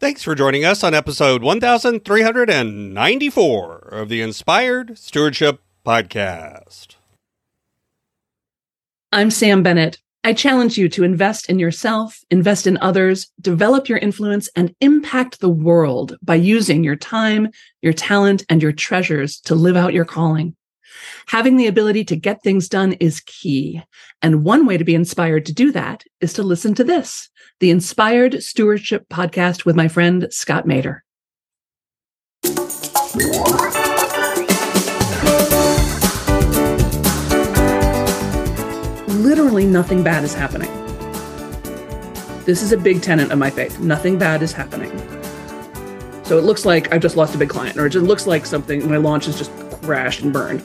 Thanks for joining us on episode 1394 of the Inspired Stewardship Podcast. I'm Sam Bennett. I challenge you to invest in yourself, invest in others, develop your influence, and impact the world by using your time, your talent, and your treasures to live out your calling. Having the ability to get things done is key. And one way to be inspired to do that is to listen to this the Inspired Stewardship Podcast with my friend Scott Maderer. Literally nothing bad is happening. This is a big tenet of my faith. Nothing bad is happening. So it looks like I've just lost a big client, or it just looks like something, my launch is just crashed and burned.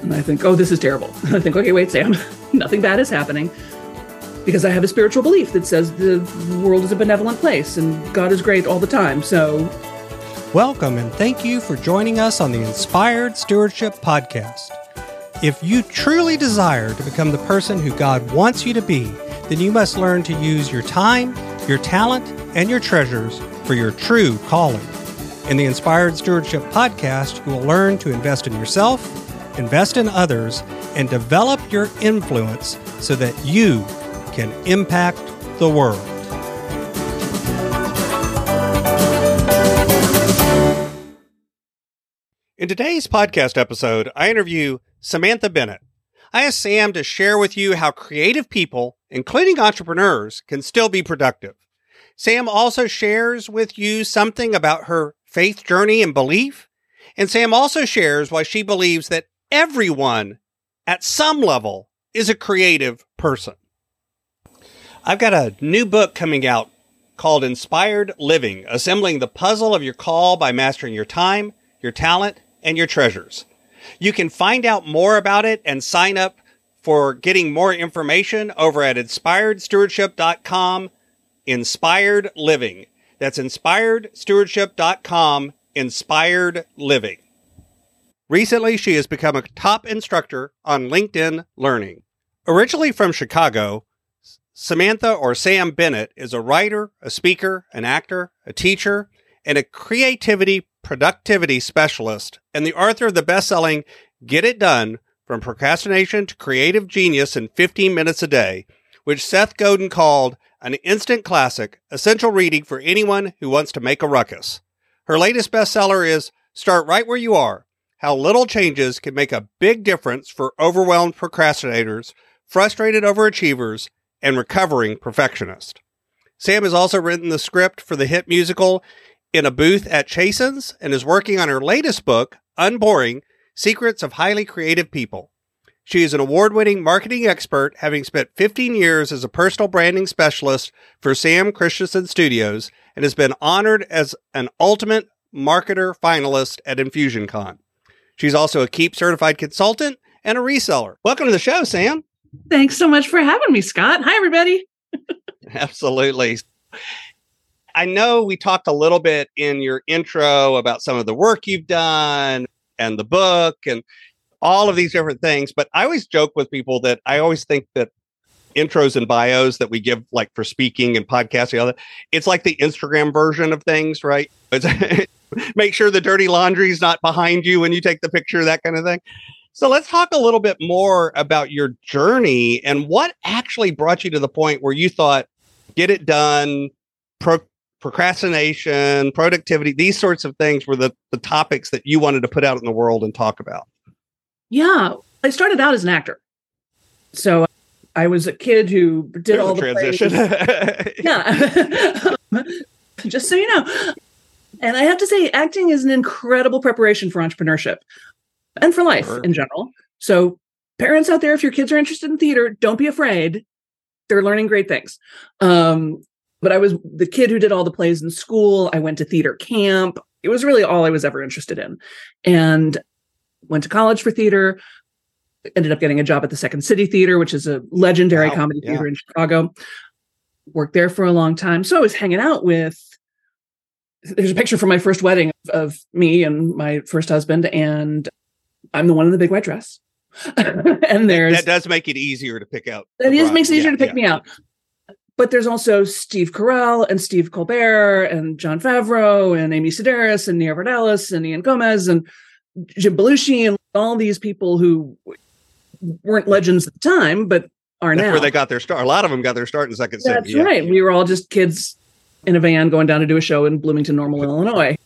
And I think, oh, this is terrible. I think, okay, wait, Sam, nothing bad is happening because I have a spiritual belief that says the world is a benevolent place and God is great all the time. So, welcome and thank you for joining us on the Inspired Stewardship Podcast. If you truly desire to become the person who God wants you to be, then you must learn to use your time, your talent, and your treasures for your true calling. In the Inspired Stewardship Podcast, you will learn to invest in yourself, invest in others, and develop your influence so that you can impact the world. In today's podcast episode, I interview Samantha Bennett. I asked Sam to share with you how creative people, including entrepreneurs, can still be productive. Sam also shares with you something about her faith journey and belief. And Sam also shares why she believes that everyone at some level is a creative person. I've got a new book coming out called Inspired Living Assembling the Puzzle of Your Call by Mastering Your Time, Your Talent, and Your Treasures. You can find out more about it and sign up for getting more information over at inspiredstewardship.com. Inspired Living. That's inspiredstewardship.com. Inspired Living. Recently, she has become a top instructor on LinkedIn Learning. Originally from Chicago, Samantha or Sam Bennett is a writer, a speaker, an actor, a teacher, and a creativity productivity specialist, and the author of the best selling Get It Done From Procrastination to Creative Genius in 15 Minutes a Day, which Seth Godin called an instant classic, essential reading for anyone who wants to make a ruckus. Her latest bestseller is Start Right Where You Are How Little Changes Can Make a Big Difference for Overwhelmed Procrastinators, Frustrated Overachievers, and recovering Perfectionists. Sam has also written the script for the hit musical In a Booth at Chasen's and is working on her latest book, Unboring Secrets of Highly Creative People. She is an award winning marketing expert, having spent 15 years as a personal branding specialist for Sam Christensen Studios and has been honored as an ultimate marketer finalist at InfusionCon. She's also a Keap certified consultant and a reseller. Welcome to the show, Sam. Thanks so much for having me, Scott. Hi, everybody. Absolutely. I know we talked a little bit in your intro about some of the work you've done and the book and all of these different things, but I always joke with people that I always think that intros and bios that we give like for speaking and podcasting all that it's like the Instagram version of things, right? make sure the dirty laundry is not behind you when you take the picture, that kind of thing. So let's talk a little bit more about your journey and what actually brought you to the point where you thought, get it done, pro- procrastination, productivity, these sorts of things were the, the topics that you wanted to put out in the world and talk about. Yeah. I started out as an actor. So I was a kid who did There's all the transition. yeah. Just so you know. And I have to say, acting is an incredible preparation for entrepreneurship and for life sure. in general. So, parents out there, if your kids are interested in theater, don't be afraid. They're learning great things. Um, but I was the kid who did all the plays in school. I went to theater camp. It was really all I was ever interested in. And went to college for theater, ended up getting a job at the Second City Theater, which is a legendary wow, comedy yeah. theater in Chicago. Worked there for a long time. So I was hanging out with there's a picture from my first wedding of me and my first husband and I'm the one in the big white dress. and there's that does make it easier to pick out. That is makes it easier yeah, to pick yeah. me out. but there's also Steve Carell and Steve Colbert and Jon Favreau and Amy Sedaris and Nia Vardalos and Ian Gomez and Jim Belushi and all these people who weren't legends at the time, but are That's now. where they got their start. A lot of them got their start in Second City. That's yeah. right. We were all just kids in a van going down to do a show in Bloomington, Normal, Illinois.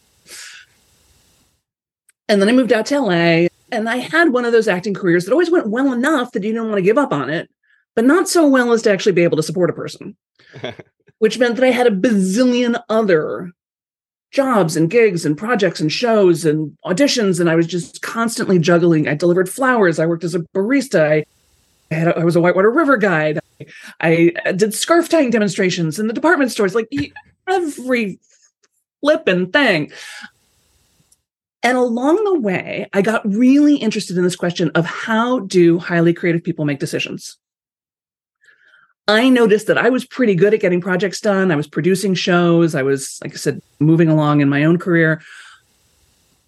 And then I moved out to LA and I had one of those acting careers that always went well enough that you didn't want to give up on it, but not so well as to actually be able to support a person, which meant that I had a bazillion other jobs and gigs and projects and shows and auditions. And I was just constantly juggling. I delivered flowers. I worked as a barista. I, had a, I was a Whitewater River guide. I did scarf tying demonstrations in the department stores, like every flippin' thing. And along the way, I got really interested in this question of how do highly creative people make decisions? I noticed that I was pretty good at getting projects done. I was producing shows. I was, like I said, moving along in my own career.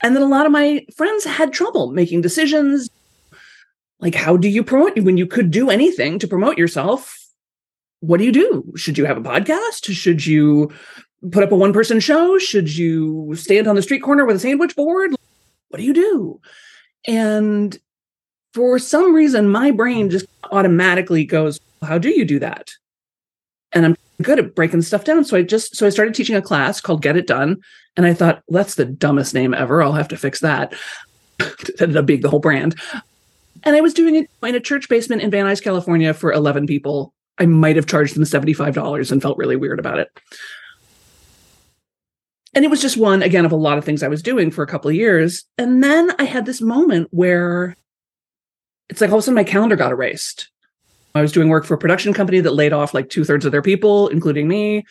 And then a lot of my friends had trouble making decisions. Like, how do you promote when you could do anything to promote yourself? What do you do? Should you have a podcast? Should you put up a one person show? Should you stand on the street corner with a sandwich board? What do you do? And for some reason, my brain just automatically goes, How do you do that? And I'm good at breaking stuff down. So I just, so I started teaching a class called Get It Done. And I thought, well, that's the dumbest name ever. I'll have to fix that. it ended up being the whole brand. And I was doing it in a church basement in Van Nuys, California for 11 people. I might have charged them $75 and felt really weird about it and it was just one again of a lot of things I was doing for a couple of years. And then I had this moment where it's like all of a sudden my calendar got erased. I was doing work for a production company that laid off like two thirds of their people, including me.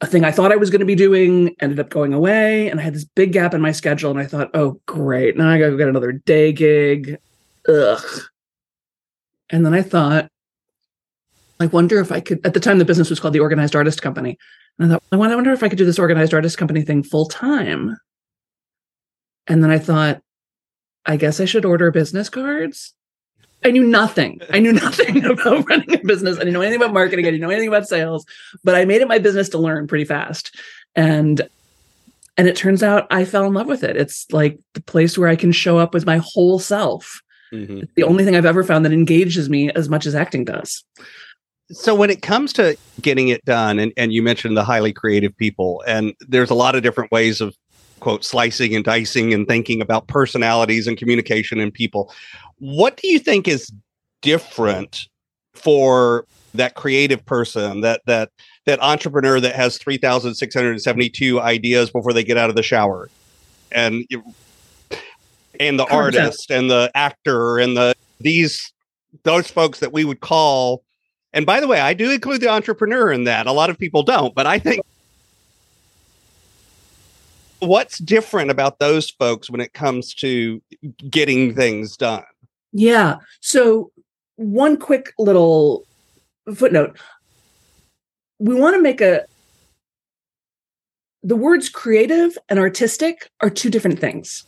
A thing I thought I was going to be doing ended up going away. And I had this big gap in my schedule. And I thought, oh, great. Now I got to get another day gig. Ugh. And then I thought, I wonder if I could, at the time, the business was called the Organized Artist Company. And I thought, I wonder if I could do this organized artist company thing full time. And then I thought, I guess I should order business cards. I knew nothing. I knew nothing about running a business. I didn't know anything about marketing. I didn't know anything about sales, but I made it my business to learn pretty fast. And and it turns out I fell in love with it. It's like the place where I can show up as my whole self. Mhm. It's the only thing I've ever found that engages me as much as acting does. So when it comes to getting it done, and, and you mentioned the highly creative people, and there's a lot of different ways of quote slicing and dicing and thinking about personalities and communication and people. What do you think is different for that creative person, that that that entrepreneur that has 3,672 ideas before they get out of the shower? And and the 100%. artist and the actor and the these those folks that we would call and by the way, I do include the entrepreneur in that. A lot of people don't, but I think what's different about those folks when it comes to getting things done? Yeah. So, one quick little footnote. We want to make a the words creative and artistic are two different things.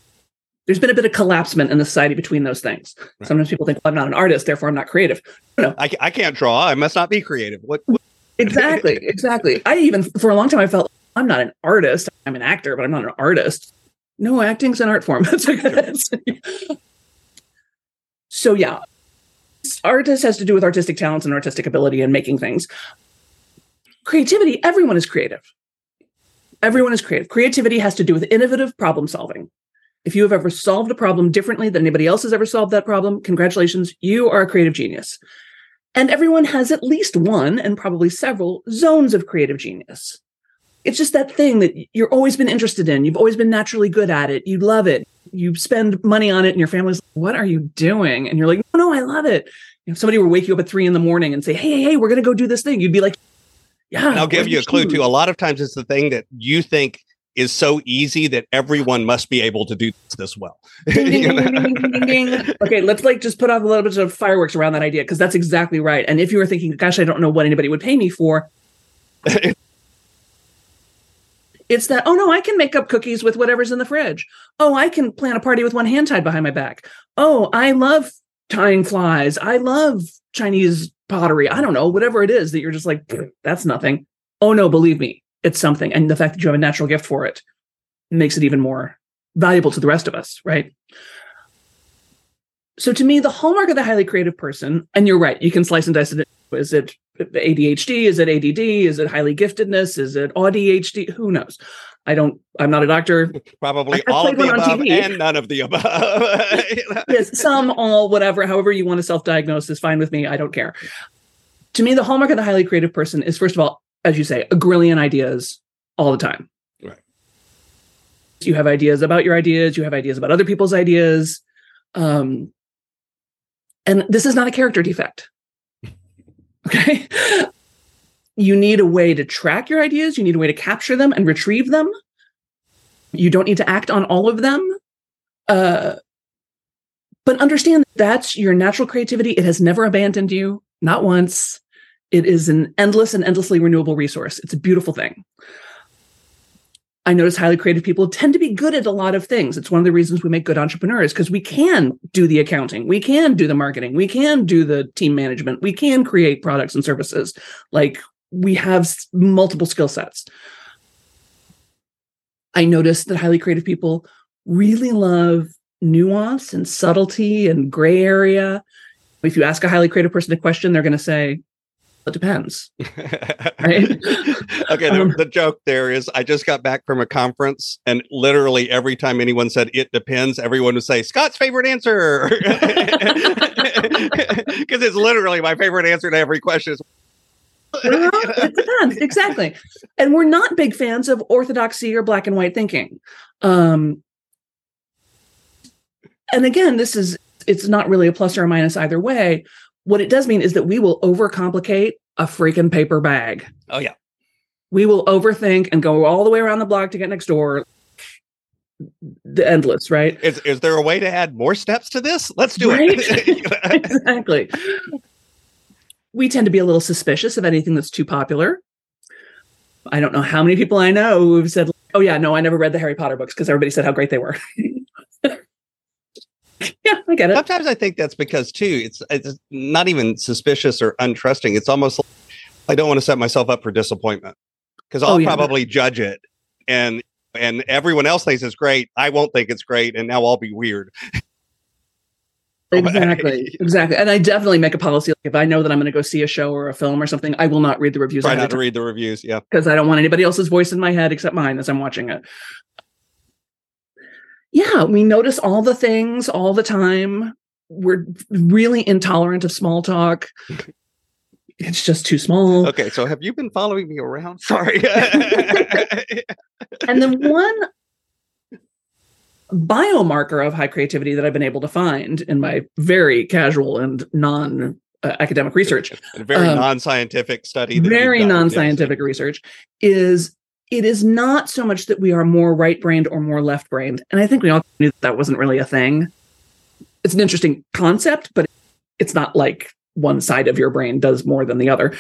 There's been a bit of collapsement in the society between those things. Right. Sometimes people think, well, I'm not an artist, therefore I'm not creative. I, I can't draw. I must not be creative. What? what Exactly. exactly. I even, for a long time, I felt I'm not an artist. I'm an actor, but I'm not an artist. No, acting's an art form. That's okay. so, yeah, artist has to do with artistic talents and artistic ability and making things. Creativity, everyone is creative. Everyone is creative. Creativity has to do with innovative problem solving. If you have ever solved a problem differently than anybody else has ever solved that problem, congratulations, you are a creative genius. And everyone has at least one and probably several zones of creative genius. It's just that thing that you've always been interested in. You've always been naturally good at it. You love it. You spend money on it, and your family's like, What are you doing? And you're like, No, no, I love it. If somebody were wake you up at three in the morning and say, Hey, hey, hey, we're going to go do this thing, you'd be like, Yeah. And I'll give you a clue too. A lot of times it's the thing that you think is so easy that everyone must be able to do this well. Ding, ding. Okay, let's like just put off a little bit of fireworks around that idea because that's exactly right. And if you were thinking, gosh, I don't know what anybody would pay me for, it's that, oh no, I can make up cookies with whatever's in the fridge. Oh, I can plan a party with one hand tied behind my back. Oh, I love tying flies. I love Chinese pottery. I don't know, whatever it is that you're just like, that's nothing. Oh no, believe me, it's something. And the fact that you have a natural gift for it makes it even more valuable to the rest of us, right? So to me, the hallmark of the highly creative person, and you're right, you can slice and dice it. Is it ADHD? Is it ADD? Is it highly giftedness? Is it ADHD? Who knows? I don't. I'm not a doctor. Probably all of the above and none of the above. yes, some, all, whatever. However you want to self-diagnose is fine with me. I don't care. To me, the hallmark of the highly creative person is, first of all, as you say, a grillion ideas all the time. Right. You have ideas about your ideas. You have ideas about other people's ideas. Um, and this is not a character defect. Okay. You need a way to track your ideas. You need a way to capture them and retrieve them. You don't need to act on all of them. Uh, but understand that's your natural creativity. It has never abandoned you, not once. It is an endless and endlessly renewable resource. It's a beautiful thing. I notice highly creative people tend to be good at a lot of things. It's one of the reasons we make good entrepreneurs because we can do the accounting, we can do the marketing, we can do the team management, we can create products and services. Like we have multiple skill sets. I notice that highly creative people really love nuance and subtlety and gray area. If you ask a highly creative person a question, they're going to say, it depends. right? okay. The, um, the, joke there is I just got back from a conference, and literally every time anyone said it depends, everyone would say Scott's favorite answer. Because it's literally my favorite answer to every question well, it depends exactly and we're not big fans of orthodoxy or black and white thinking um and again this is it's not really a plus or a minus either way what it does mean is that we will overcomplicate a freaking paper bag. Oh yeah. We will overthink and go all the way around the block to get next door. The endless, right? Is is there a way to add more steps to this? Let's do right? it. exactly. We tend to be a little suspicious of anything that's too popular. I don't know how many people I know who've said, "Oh yeah, no, I never read the Harry Potter books because everybody said how great they were." yeah, I get it. Sometimes I think that's because too, it's it's not even suspicious or untrusting. It's almost like I don't want to set myself up for disappointment because oh, I'll oh, yeah, probably but- judge it and and everyone else thinks it's great. I won't think it's great, and now I'll be weird. exactly, exactly. And I definitely make a policy. Like if I know that I'm going to go see a show or a film or something, I will not read the reviews. Try not to read the reviews, yeah, because I don't want anybody else's voice in my head except mine as I'm watching it yeah, we notice all the things all the time. We're really intolerant of small talk. It's just too small. Okay, so have you been following me around? Sorry. and the one biomarker of high creativity that I've been able to find in my very casual and non uh, academic research, a very um, non-scientific study, very non-scientific yes. research, is it is not so much that we are more right brained or more left brained. And I think we all knew that, that wasn't really a thing. It's an interesting concept, but it's not like one side of your brain does more than the other.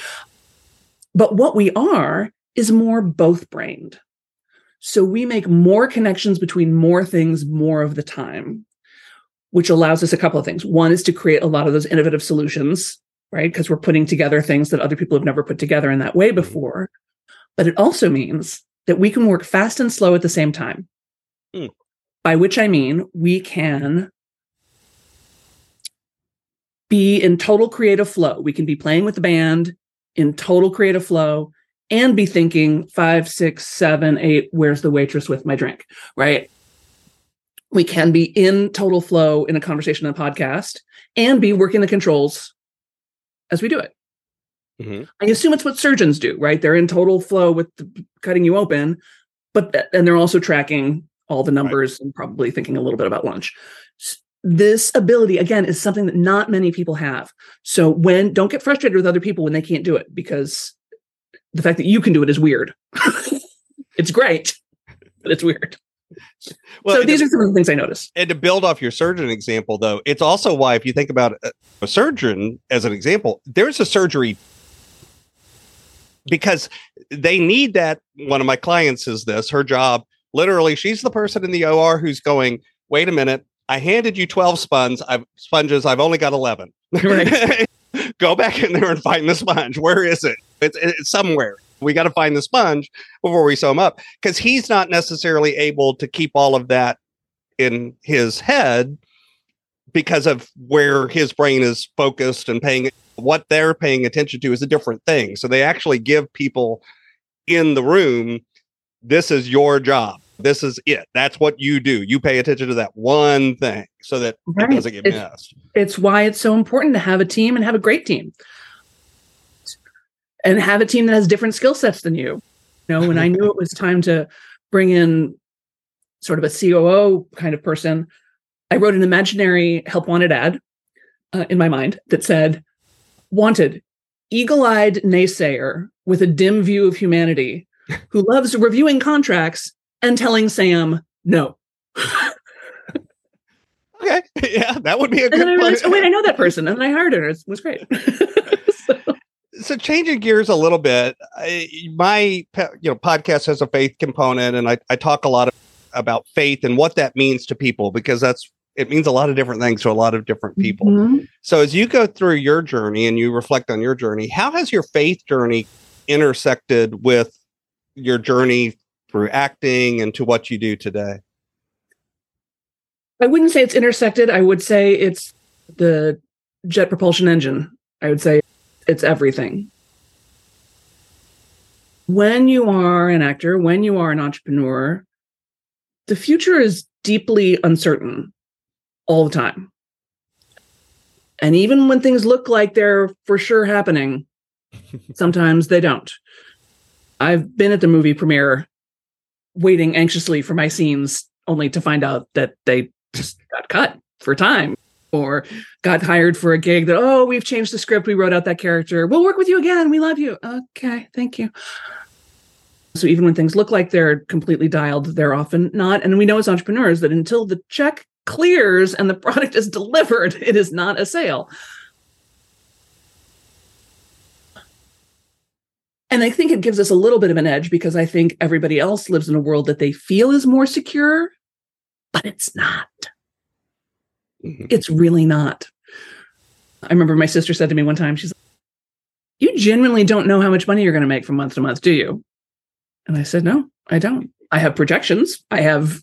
But what we are is more both brained. So we make more connections between more things more of the time, which allows us a couple of things. One is to create a lot of those innovative solutions, right? Because we're putting together things that other people have never put together in that way mm-hmm. before. But it also means that we can work fast and slow at the same time. Mm. By which I mean we can be in total creative flow. We can be playing with the band in total creative flow and be thinking five, six, seven, eight, where's the waitress with my drink? Right. We can be in total flow in a conversation on a podcast and be working the controls as we do it. Mm-hmm. I assume it's what surgeons do, right? They're in total flow with cutting you open, but and they're also tracking all the numbers right. and probably thinking a little bit about lunch. This ability again is something that not many people have. So when don't get frustrated with other people when they can't do it because the fact that you can do it is weird. it's great, but it's weird. Well, so these to, are some of the things I notice. And to build off your surgeon example, though, it's also why if you think about a surgeon as an example, there's a surgery because they need that. One of my clients is this her job. Literally, she's the person in the OR who's going, wait a minute, I handed you 12 sponges. I've sponges. I've only got 11. Right. Go back in there and find the sponge. Where is it? It's, it's somewhere. We got to find the sponge before we sew him up because he's not necessarily able to keep all of that in his head because of where his brain is focused and paying what they're paying attention to is a different thing. So they actually give people in the room this is your job. This is it. That's what you do. You pay attention to that one thing so that right. it doesn't get it's, missed. It's why it's so important to have a team and have a great team. And have a team that has different skill sets than you. You know, when I knew it was time to bring in sort of a COO kind of person, I wrote an imaginary help wanted ad uh, in my mind that said, Wanted, eagle eyed naysayer with a dim view of humanity who loves reviewing contracts and telling Sam no. okay. Yeah, that would be a good and realized, oh, wait, I know that person. And I hired her. It was great. so. so. changing gears a little bit, I, my you know podcast has a faith component, and I, I talk a lot of, about faith and what that means to people because that's it means a lot of different things to a lot of different people. Mm-hmm. So as you go through your journey and you reflect on your journey, how has your faith journey intersected with your journey through acting and to what you do today? I wouldn't say it's intersected. I would say it's the jet propulsion engine. I would say it's everything. When you are an actor, when you are an entrepreneur, the future is deeply uncertain all the time. And even when things look like they're for sure happening, sometimes they don't. I've been at the movie premiere waiting anxiously for my scenes only to find out that they just got cut for time or got hired for a gig that oh we've changed the script. We wrote out that character. We'll work with you again. We love you. Okay thank you. So even when things look like they're completely dialed they're often not. And we know as entrepreneurs that until the check clears and the product is delivered it is not a sale And I think it gives us a little bit of an edge because I think everybody else lives in a world that they feel is more secure, but it's not. Mm-hmm. It's really not. I remember my sister said to me one time, she's like, You genuinely don't know how much money you're going to make from month to month, do you? And I said, No, I don't. I have projections, I have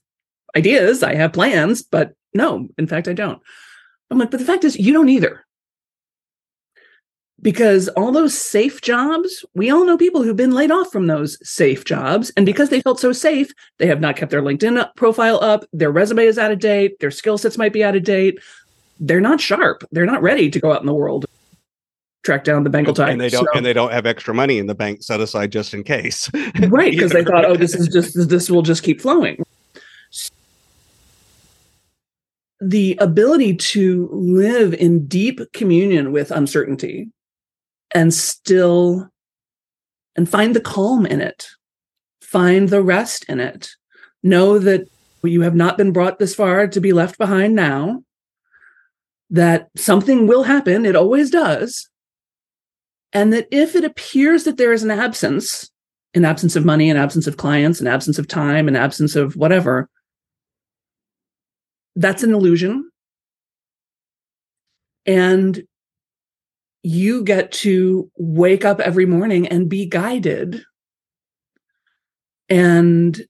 ideas, I have plans, but no, in fact, I don't. I'm like, But the fact is, you don't either because all those safe jobs, we all know people who've been laid off from those safe jobs. And because they felt so safe, they have not kept their LinkedIn profile up. Their resume is out of date. Their skill sets might be out of date. They're not sharp. They're not ready to go out in the world, track down the Bengal type. And they don't. So, and they don't have extra money in the bank set aside just in case. right, because they thought, oh, this is just this will just keep flowing. The ability to live in deep communion with uncertainty and still and find the calm in it find the rest in it. Know that you have not been brought this far to be left behind now that something will happen it always does and that if it appears that there is an absence an absence of money an absence of clients an absence of time an absence of whatever that's an illusion and you get to wake up every morning and be guided and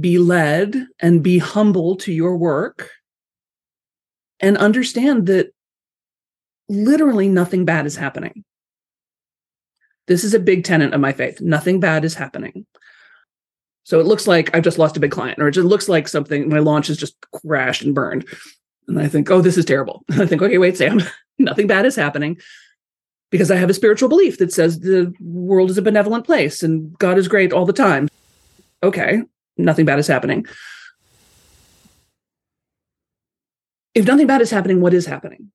be led and be humble to your work and understand that literally nothing bad is happening. This is a big tenet of my faith. Nothing bad is happening. So it looks like I've just lost a big client, or it just looks like something, my launch has just crashed and burned. And I think, oh, this is terrible. I think, okay, wait, Sam, nothing bad is happening because I have a spiritual belief that says the world is a benevolent place and God is great all the time. Okay, nothing bad is happening. If nothing bad is happening, what is happening?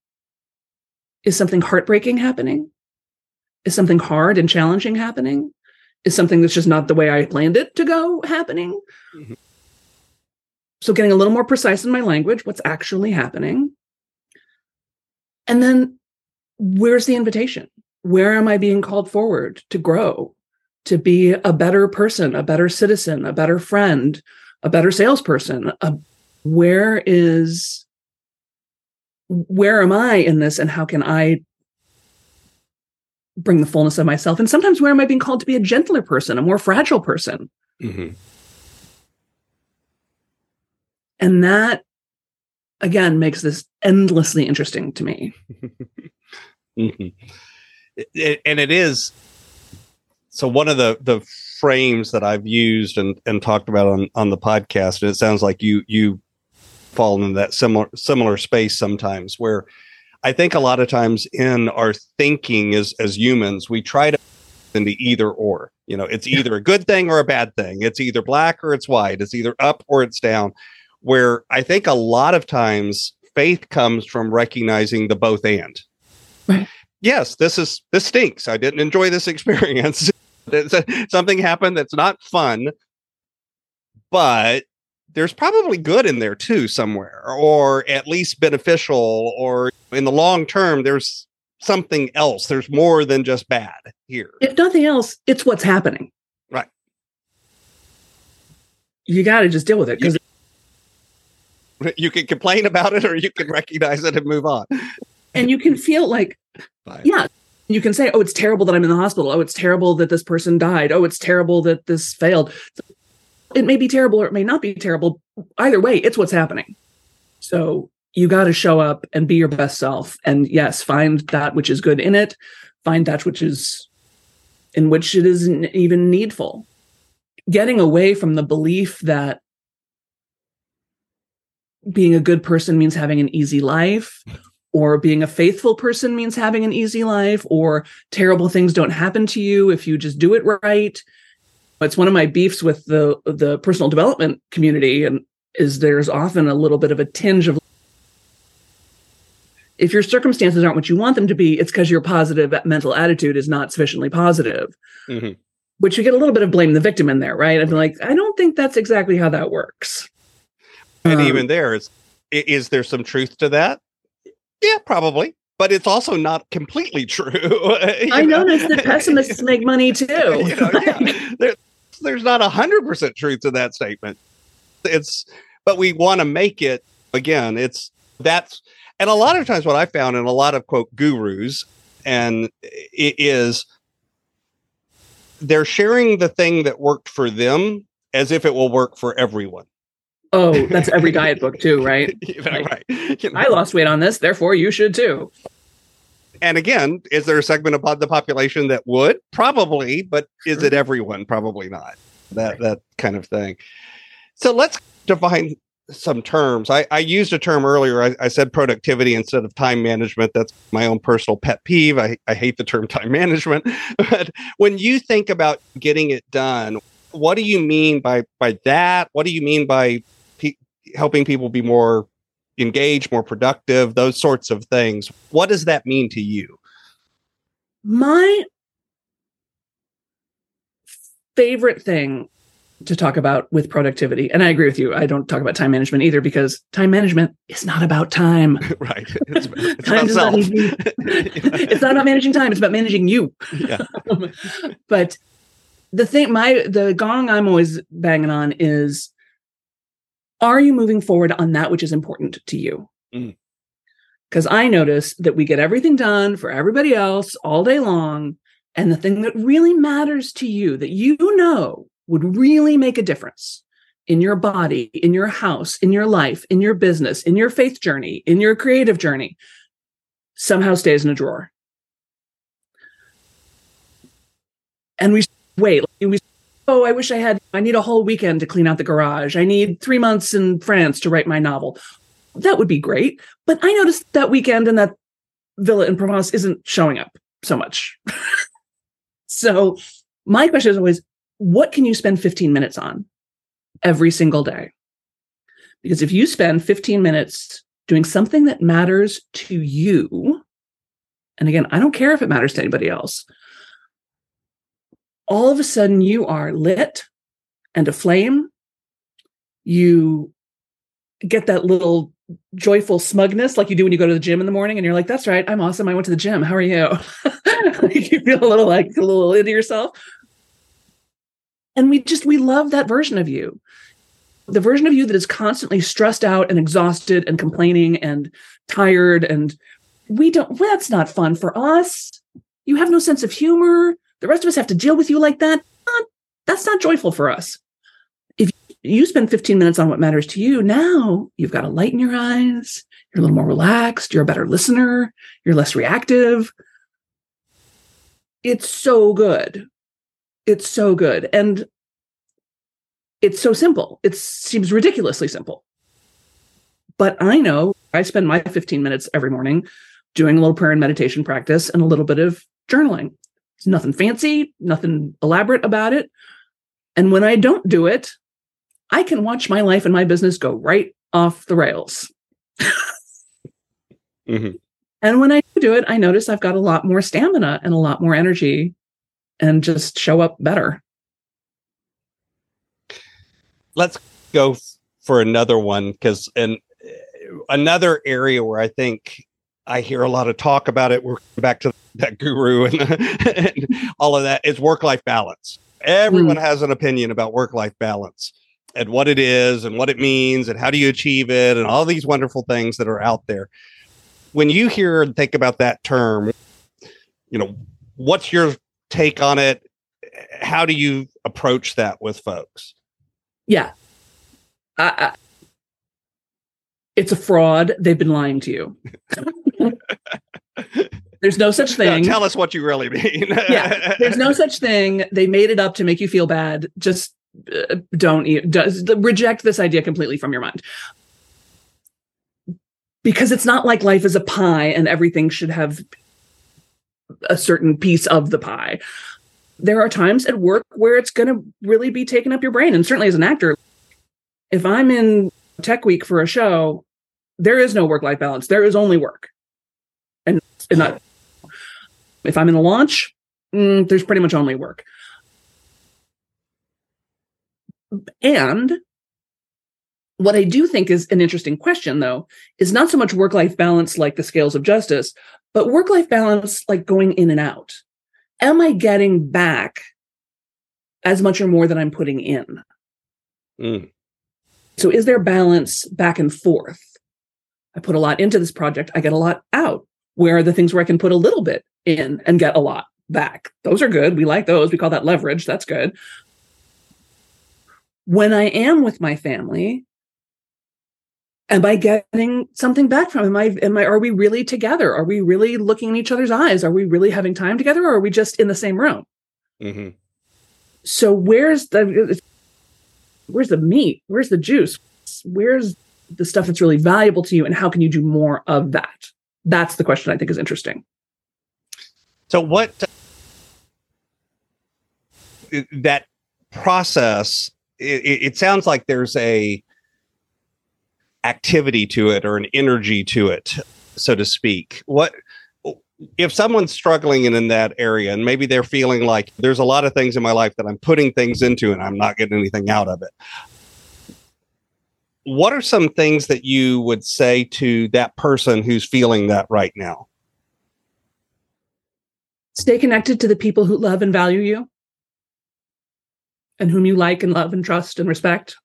Is something heartbreaking happening? Is something hard and challenging happening? Is something that's just not the way I planned it to go happening? Mm-hmm. So, getting a little more precise in my language, what's actually happening? And then where's the invitation? Where am I being called forward to grow, to be a better person, a better citizen, a better friend, a better salesperson? A, where is where am I in this and how can I bring the fullness of myself? And sometimes where am I being called to be a gentler person, a more fragile person? Mm-hmm. And that again makes this endlessly interesting to me. mm-hmm. it, and it is so one of the the frames that I've used and, and talked about on, on the podcast, and it sounds like you you fall into that similar similar space sometimes where I think a lot of times in our thinking as as humans, we try to into either or. You know, it's either a good thing or a bad thing. It's either black or it's white. It's either up or it's down. Where I think a lot of times faith comes from recognizing the both and. Right. Yes, this is this stinks. I didn't enjoy this experience. Something happened that's not fun, but there's probably good in there too somewhere or at least beneficial or in the long term there's something else. There's more than just bad here. If nothing else it's what's happening. Right. You got to just deal with it because you can complain about it or you can recognize it and move on. And you can feel like Fine. yeah you can say oh it's terrible that i'm in the hospital. Oh it's terrible that this person died. Oh it's terrible that this failed it may be terrible or it may not be terrible. Either way, it's what's happening. So you got to show up and be your best self. And yes, find that which is good in it, find that which is in which it isn't even needful. Getting away from the belief that being a good person means having an easy life or being a faithful person means having an easy life or terrible things don't happen to you if you just do it right it's one of my beefs with the the personal development community and is there's often a little bit of a tinge of if your circumstances aren't what you want them to be it's because your positive mental attitude is not sufficiently positive mm-hmm. which you get a little bit of blame the victim in there right i'm like i don't think that's exactly how that works and um, even there is is there some truth to that yeah probably but it's also not completely true. I know? noticed that pessimists make money too. you know, yeah. there, there's not a hundred percent truth to that statement. It's but we want to make it again. It's that's and a lot of times what I found in a lot of quote gurus and it is they're sharing the thing that worked for them as if it will work for everyone. Oh, that's every diet book too, right? right. You know. I lost weight on this, therefore you should too. And again, is there a segment of the population that would? Probably, but is it everyone? Probably not. That that kind of thing. So let's define some terms. I, I used a term earlier. I, I, said productivity instead of time management. That's my own personal pet peeve. I, I hate the term time management. But when you think about getting it done, what do you mean by by that? What do you mean by pe- helping people be more engaged, more productive, those sorts of things. What does that mean to you? My favorite thing to talk about with productivity, and I agree with you, I don't talk about time management either because time management is not about time. right. It's, it's time about not it's not about managing time, it's about managing you. Yeah. but the thing my the gong I'm always banging on is are you moving forward on that which is important to you? Because mm. I notice that we get everything done for everybody else all day long. And the thing that really matters to you, that you know would really make a difference in your body, in your house, in your life, in your business, in your faith journey, in your creative journey, somehow stays in a drawer. And we wait, oh, I wish I had, I need a whole weekend to clean out the garage. I need three months in France to write my novel. That would be great. But I noticed that weekend and that villa in Provence isn't showing up so much. so my question is always, what can you spend 15 minutes on every single day? Because if you spend 15 minutes doing something that matters to you, and again, I don't care if it matters to anybody else, all of a sudden you are lit and aflame. You get that little joyful smugness like you do when you go to the gym in the morning and you're like, that's right, I'm awesome. I went to the gym. How are you? you feel a little like a little into yourself. And we just, we love that version of you. the version of you that is constantly stressed out and exhausted and complaining and tired and we don't well, that's not fun for us you have no sense of humor the rest of us have to deal with you like that that's not joyful for us if you spend 15 minutes on what matters to you now you've got a light in your eyes you're a little more relaxed you're a better listener you're less reactive it's so good it's so good and it's so simple. It seems ridiculously simple. But I know I spend my 15 minutes every morning doing a little prayer and meditation practice and a little bit of journaling. It's nothing fancy, nothing elaborate about it. And when I don't do it, I can watch my life and my business go right off the rails. mm-hmm. And when I do it, I notice I've got a lot more stamina and a lot more energy and just show up better let's go for another one because and another area where I think I hear a lot of talk about it. We're back to that guru and, and all of that is work life balance. Everyone mm. has an opinion about work life balance and what it is and what it means and how do you achieve it and all these wonderful things that are out there. When you hear and think about that term, you know, what's your take on it? How do you approach that with folks? Yeah. I, I, it's a fraud. They've been lying to you. There's no such thing. No, tell us what you really mean. yeah, there's no such thing. They made it up to make you feel bad. Just uh, don't does, reject this idea completely from your mind. Because it's not like life is a pie and everything should have a certain piece of the pie there are times at work where it's going to really be taking up your brain. And certainly as an actor, if I'm in tech week for a show, there is no work life balance. There is only work. And, and not, if I'm in a launch, mm, there's pretty much only work. And what I do think is an interesting question, though, is not so much work life balance like the scales of justice, but work life balance like going in and out am I getting back as much or more than I'm putting in? Mm. So is there balance back and forth? I put a lot into this project, I get a lot out. Where are the things where I can put a little bit in and get a lot back? Those are good. We like those. We call that leverage. That's good. When I am with my family, am I getting something back from? Am I, am I, are we really together? Are we really looking in each other's eyes? Are we really having time together or are we just in the same room? Mm-hmm. So where's the, where's the meat? Where's the juice? Where's the stuff that's really valuable to you? And how can you do more of that? That's the question I think is interesting. So what, uh, that process, it, it sounds like there's a, activity to it or an energy to it, so to speak. What if someone's struggling in, in that area and maybe they're feeling like there's a lot of things in my life that I'm putting things into and I'm not getting anything out of it? What are some things that you would say to that person who's feeling that right now? Stay connected to the people who love and value you and whom you like and love and trust and respect.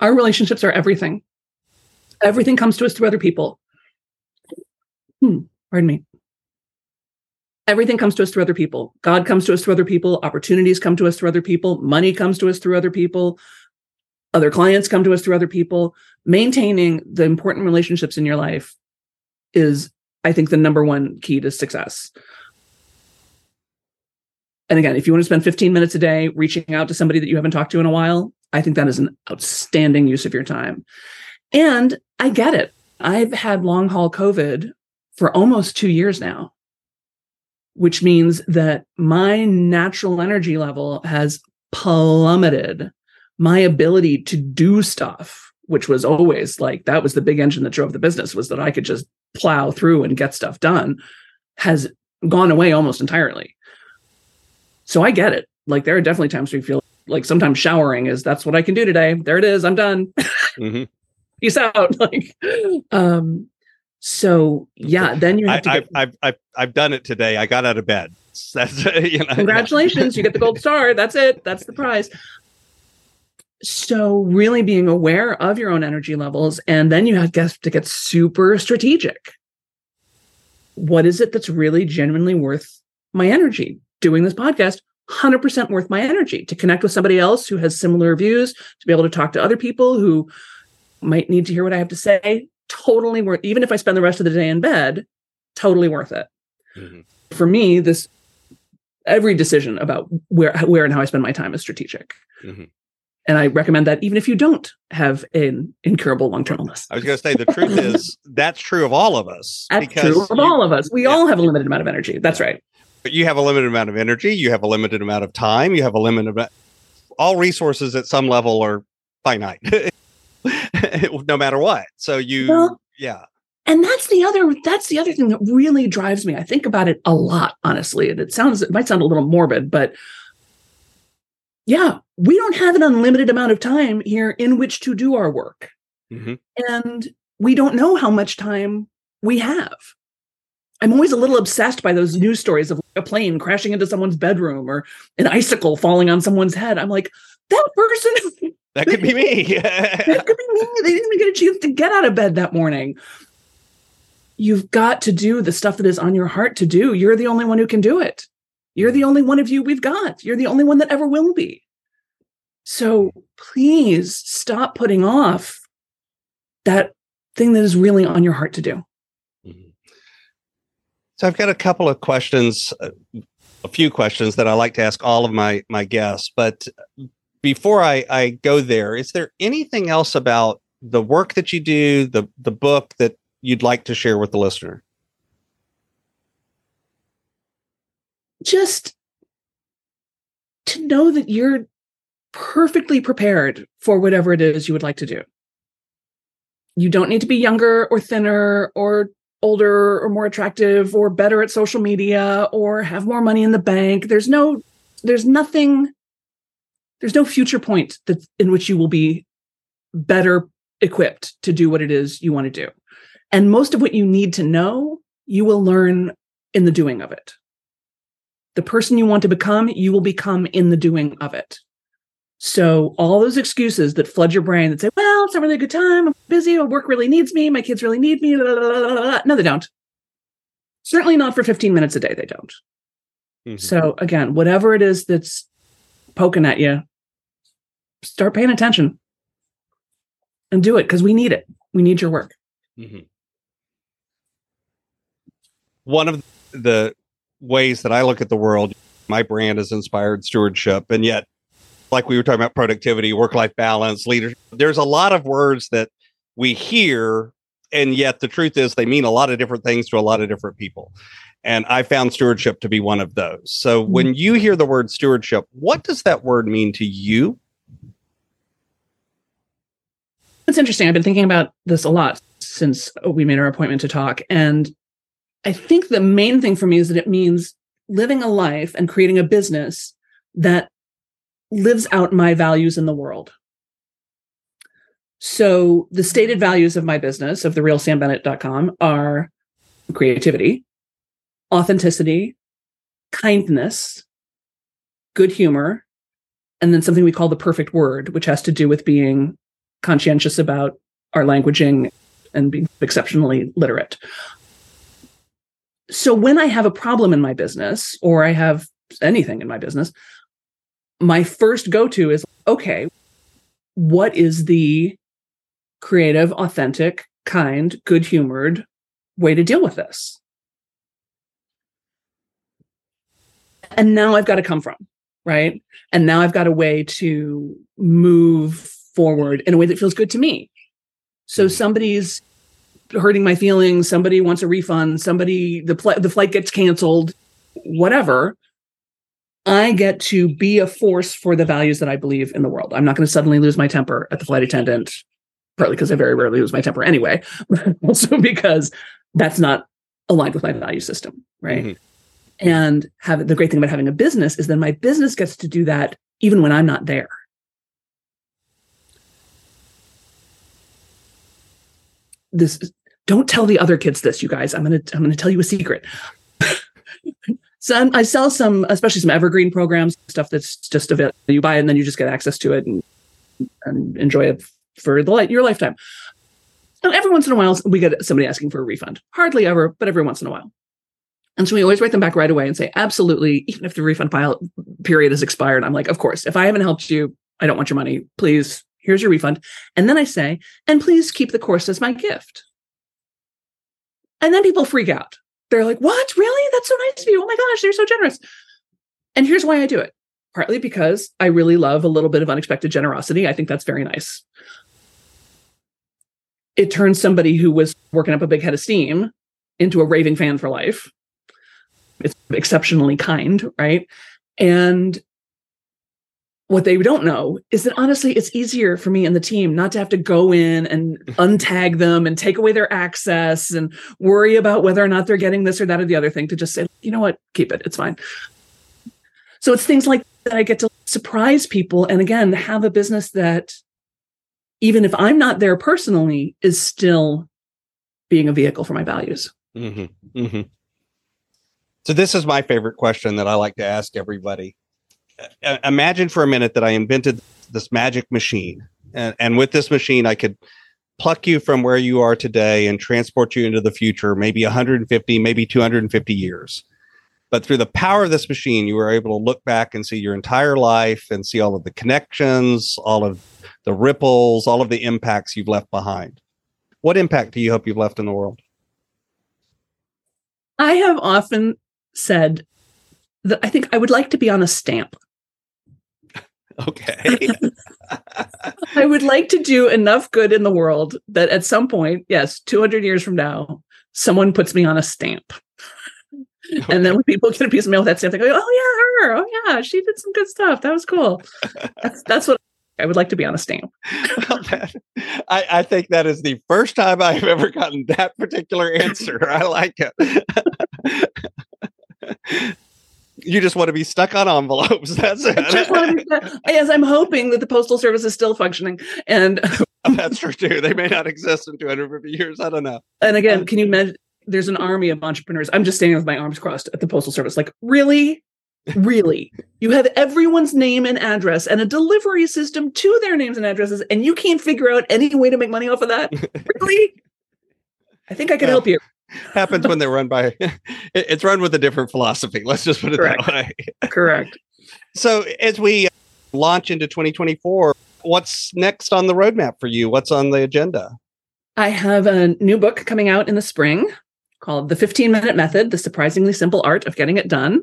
Our relationships are everything. Everything comes to us through other people. Hmm, pardon me. Everything comes to us through other people. God comes to us through other people. Opportunities come to us through other people. Money comes to us through other people. Other clients come to us through other people. Maintaining the important relationships in your life is, I think, the number one key to success. And again, if you want to spend 15 minutes a day reaching out to somebody that you haven't talked to in a while, I think that is an outstanding use of your time. And I get it. I've had long haul COVID for almost two years now, which means that my natural energy level has plummeted. My ability to do stuff, which was always like that was the big engine that drove the business, was that I could just plow through and get stuff done, has gone away almost entirely. So I get it. Like there are definitely times where you feel like sometimes showering is that's what I can do today. There it is. I'm done. Mm-hmm peace out like um so yeah then you have I, to I've, I've i've done it today i got out of bed that's you know, congratulations yeah. you get the gold star that's it that's the prize So, really being aware of your own energy levels, and then you have to get super strategic. What is it that's really genuinely worth my energy? Doing this podcast, 100% worth my energy to connect with somebody else who has similar views, to be able to talk to other people who might need to hear what I have to say. Totally worth, even if I spend the rest of the day in bed, totally worth it. Mm-hmm. For me, this every decision about where where and how I spend my time is strategic. Mm-hmm. And I recommend that even if you don't have an incurable long term illness. I was going to say the truth is that's true of all of us. That's true of you, all of us. We yeah. all have a limited amount of energy. That's right. But you have a limited amount of energy. You have a limited amount of time. You have a limited amount. All resources at some level are finite, no matter what. So you, well, yeah and that's the other that's the other thing that really drives me i think about it a lot honestly and it sounds it might sound a little morbid but yeah we don't have an unlimited amount of time here in which to do our work mm-hmm. and we don't know how much time we have i'm always a little obsessed by those news stories of a plane crashing into someone's bedroom or an icicle falling on someone's head i'm like that person that could be me that could be me they didn't even get a chance to get out of bed that morning you've got to do the stuff that is on your heart to do. You're the only one who can do it. You're the only one of you we've got. You're the only one that ever will be. So please stop putting off that thing that is really on your heart to do. Mm-hmm. So I've got a couple of questions, a few questions that I like to ask all of my my guests. But before I, I go there, is there anything else about the work that you do, the the book that you'd like to share with the listener? Just to know that you're perfectly prepared for whatever it is you would like to do. You don't need to be younger or thinner or older or more attractive or better at social media or have more money in the bank. There's no there's nothing there's no future point that in which you will be better equipped to do what it is you want to do. And most of what you need to know, you will learn in the doing of it. The person you want to become, you will become in the doing of it. So all those excuses that flood your brain that say, well, it's not really a good time. I'm busy. My Work really needs me. My kids really need me. Blah, blah, blah, no, they don't. Certainly not for 15 minutes a day. They don't. Mm-hmm. So again, whatever it is that's poking at you, start paying attention and do it because we need it. We need your work. Mm-hmm one of the ways that I look at the world, my brand is inspired stewardship. And yet, like we were talking about productivity, work life balance, leadership, there's a lot of words that we hear. And yet, the truth is, they mean a lot of different things to a lot of different people. And I found stewardship to be one of those. So, mm-hmm. when you hear the word stewardship, what does that word mean to you? It's interesting. I've been thinking about this a lot since we made our appointment to talk. And I think the main thing for me is that it means living a life and creating a business that lives out my values in the world. So the stated values of my business, of the realsambennett.com, are creativity, authenticity, kindness, good humor, and then something we call the perfect word, which has to do with being conscientious about our languaging and being exceptionally literate so when I have a problem in my business or I have anything in my business, my first go to is okay, what is the creative, authentic, kind, good humored way to deal with this? And now I've got to come from, right? And now I've got a way to move forward in a way that feels good to me. So hmm. somebody's hurting my feelings, somebody wants a refund, somebody the pl- the flight gets canceled, whatever. I get to be a force for the values that I believe in the world. I'm not going to suddenly lose my temper at the flight attendant, partly because I very rarely lose my temper anyway, but also because that's not aligned with my value system, right? Mm-hmm. And have the great thing about having a business is that my business gets to do that even when I'm not there. This don't tell the other kids this you guys i'm gonna i'm gonna tell you a secret so i sell some especially some evergreen programs stuff that's just available you buy it and then you just get access to it and and enjoy it for the light your lifetime. And every once in a while, we get somebody asking for a refund. Hardly ever, but every once in a while. And so we always write them back right away and say, absolutely, even if the refund file period is expired, I'm like, of course, if I haven't helped you, I don't want your money. Please, here's your refund. And then I say, and please keep the course as my gift. And then people freak out. They're like, what? Really? That's so nice of you. Oh my gosh, you're so generous. And here's why I do it partly because I really love a little bit of unexpected generosity. I think that's very nice. It turns somebody who was working up a big head of steam into a raving fan for life. It's exceptionally kind, right? And what they don't know is that honestly, it's easier for me and the team not to have to go in and untag them and take away their access and worry about whether or not they're getting this or that or the other thing to just say, you know what, keep it, it's fine. So it's things like that I get to surprise people and again have a business that even if I'm not there personally is still being a vehicle for my values. Mm-hmm. Mm-hmm. So this is my favorite question that I like to ask everybody. Uh, imagine for a minute that I invented this magic machine, and, and with this machine, I could pluck you from where you are today and transport you into the future, maybe 150, maybe 250 years. But through the power of this machine, you were able to look back and see your entire life and see all of the connections, all of the ripples, all of the impacts you've left behind. What impact do you hope you've left in the world? I have often said that I think I would like to be on a stamp. Okay. I would like to do enough good in the world that at some point, yes, 200 years from now, someone puts me on a stamp. Okay. And then when people get a piece of mail with that stamp, they go, "Oh yeah, her. Oh yeah, she did some good stuff. That was cool." That's that's what I would like to be on a stamp. well, that, I, I think that is the first time I've ever gotten that particular answer. I like it. you just want to be stuck on envelopes. That's it. yes, I'm hoping that the postal service is still functioning, and that's true too. They may not exist in 250 years. I don't know. And again, um, can you imagine? there's an army of entrepreneurs. I'm just standing with my arms crossed at the postal service. Like, really? Really? you have everyone's name and address and a delivery system to their names and addresses, and you can't figure out any way to make money off of that? really? I think I could help you. Happens when they're run by it's run with a different philosophy. Let's just put it Correct. that way. Correct. So as we uh, launch into 2024, what's next on the roadmap for you? What's on the agenda? I have a new book coming out in the spring called The 15 Minute Method The Surprisingly Simple Art of Getting It Done.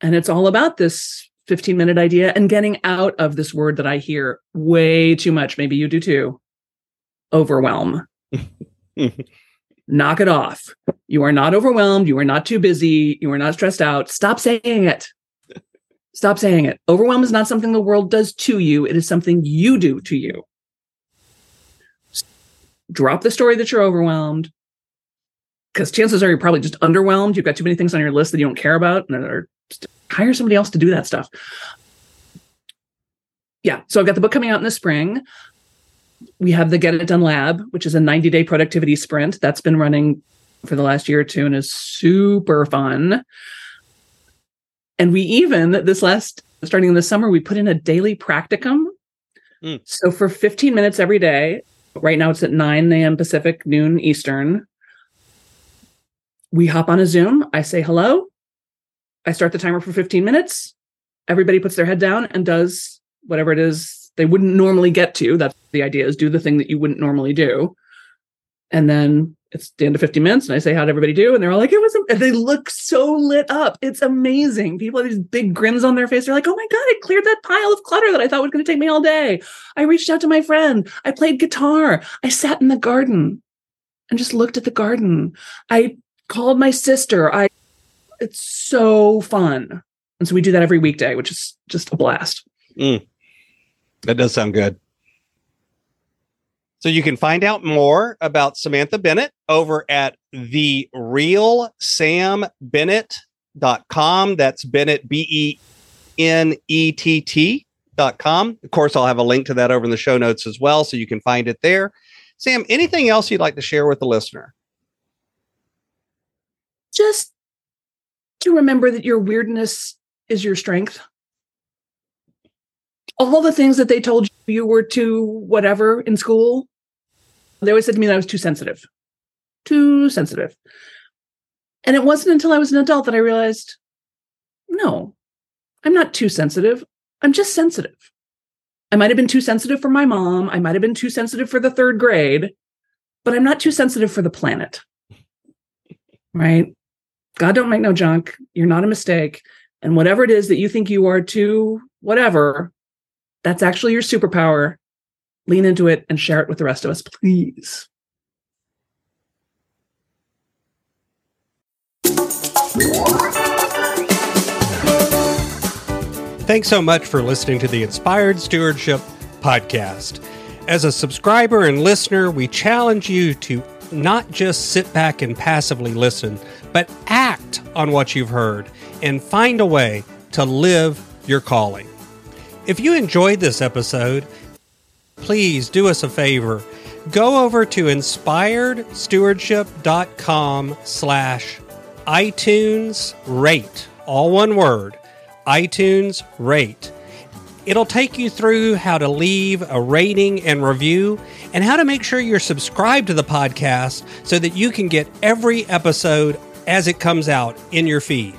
And it's all about this 15 minute idea and getting out of this word that I hear way too much. Maybe you do too overwhelm. Knock it off. You are not overwhelmed. You are not too busy. You are not stressed out. Stop saying it. Stop saying it. Overwhelm is not something the world does to you, it is something you do to you. Drop the story that you're overwhelmed because chances are you're probably just underwhelmed. You've got too many things on your list that you don't care about, and or hire somebody else to do that stuff. Yeah, so I've got the book coming out in the spring. We have the Get It Done Lab, which is a 90 day productivity sprint that's been running for the last year or two and is super fun. And we even this last starting in the summer, we put in a daily practicum. Mm. So for 15 minutes every day, right now it's at 9 a.m. Pacific, noon Eastern we hop on a Zoom. I say hello. I start the timer for 15 minutes. Everybody puts their head down and does whatever it is they wouldn't normally get to. That's the idea is do the thing that you wouldn't normally do. And then it's the end of 50 minutes and I say, how'd everybody do? And they're all like, it was, and they look so lit up. It's amazing. People have these big grins on their face. They're like, oh my God, I cleared that pile of clutter that I thought was going to take me all day. I reached out to my friend. I played guitar. I sat in the garden and just looked at the garden. I called my sister. I it's so fun. And so we do that every weekday, which is just a blast. Mm. That does sound good. So you can find out more about Samantha Bennett over at the real Sam Bennett.com. That's Bennett B E N E T T dot com. Of course, I'll have a link to that over in the show notes as well, so you can find it there. Sam, anything else you'd like to share with the listener? just to remember that your weirdness is your strength. All the things that they told you you were too whatever in school. They always said to me that I was too sensitive, too sensitive. And it wasn't until I was an adult that I realized no, I'm not too sensitive. I'm just sensitive. I might have been too sensitive for my mom. I might have been too sensitive for the third grade, but I'm not too sensitive for the planet. Right? God don't make no junk. You're not a mistake. And whatever it is that you think you are too, whatever, that's actually your superpower. Lean into it and share it with the rest of us, please. Thanks so much for listening to the Inspired Stewardship Podcast. As a subscriber and listener, we challenge you to not just sit back and passively listen, but act on what you've heard and find a way to live your calling. If you enjoyed this episode, please do us a favor. Go over to inspiredstewardship.com slash iTunes rate, all one word, iTunes rate. It'll take you through how to leave a rating and review and how to make sure you're subscribed to the podcast so that you can get every episode as it comes out in your feed.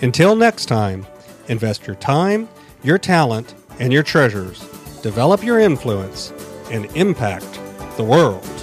Until next time, invest your time your talent, and your treasures, develop your influence, and impact the world.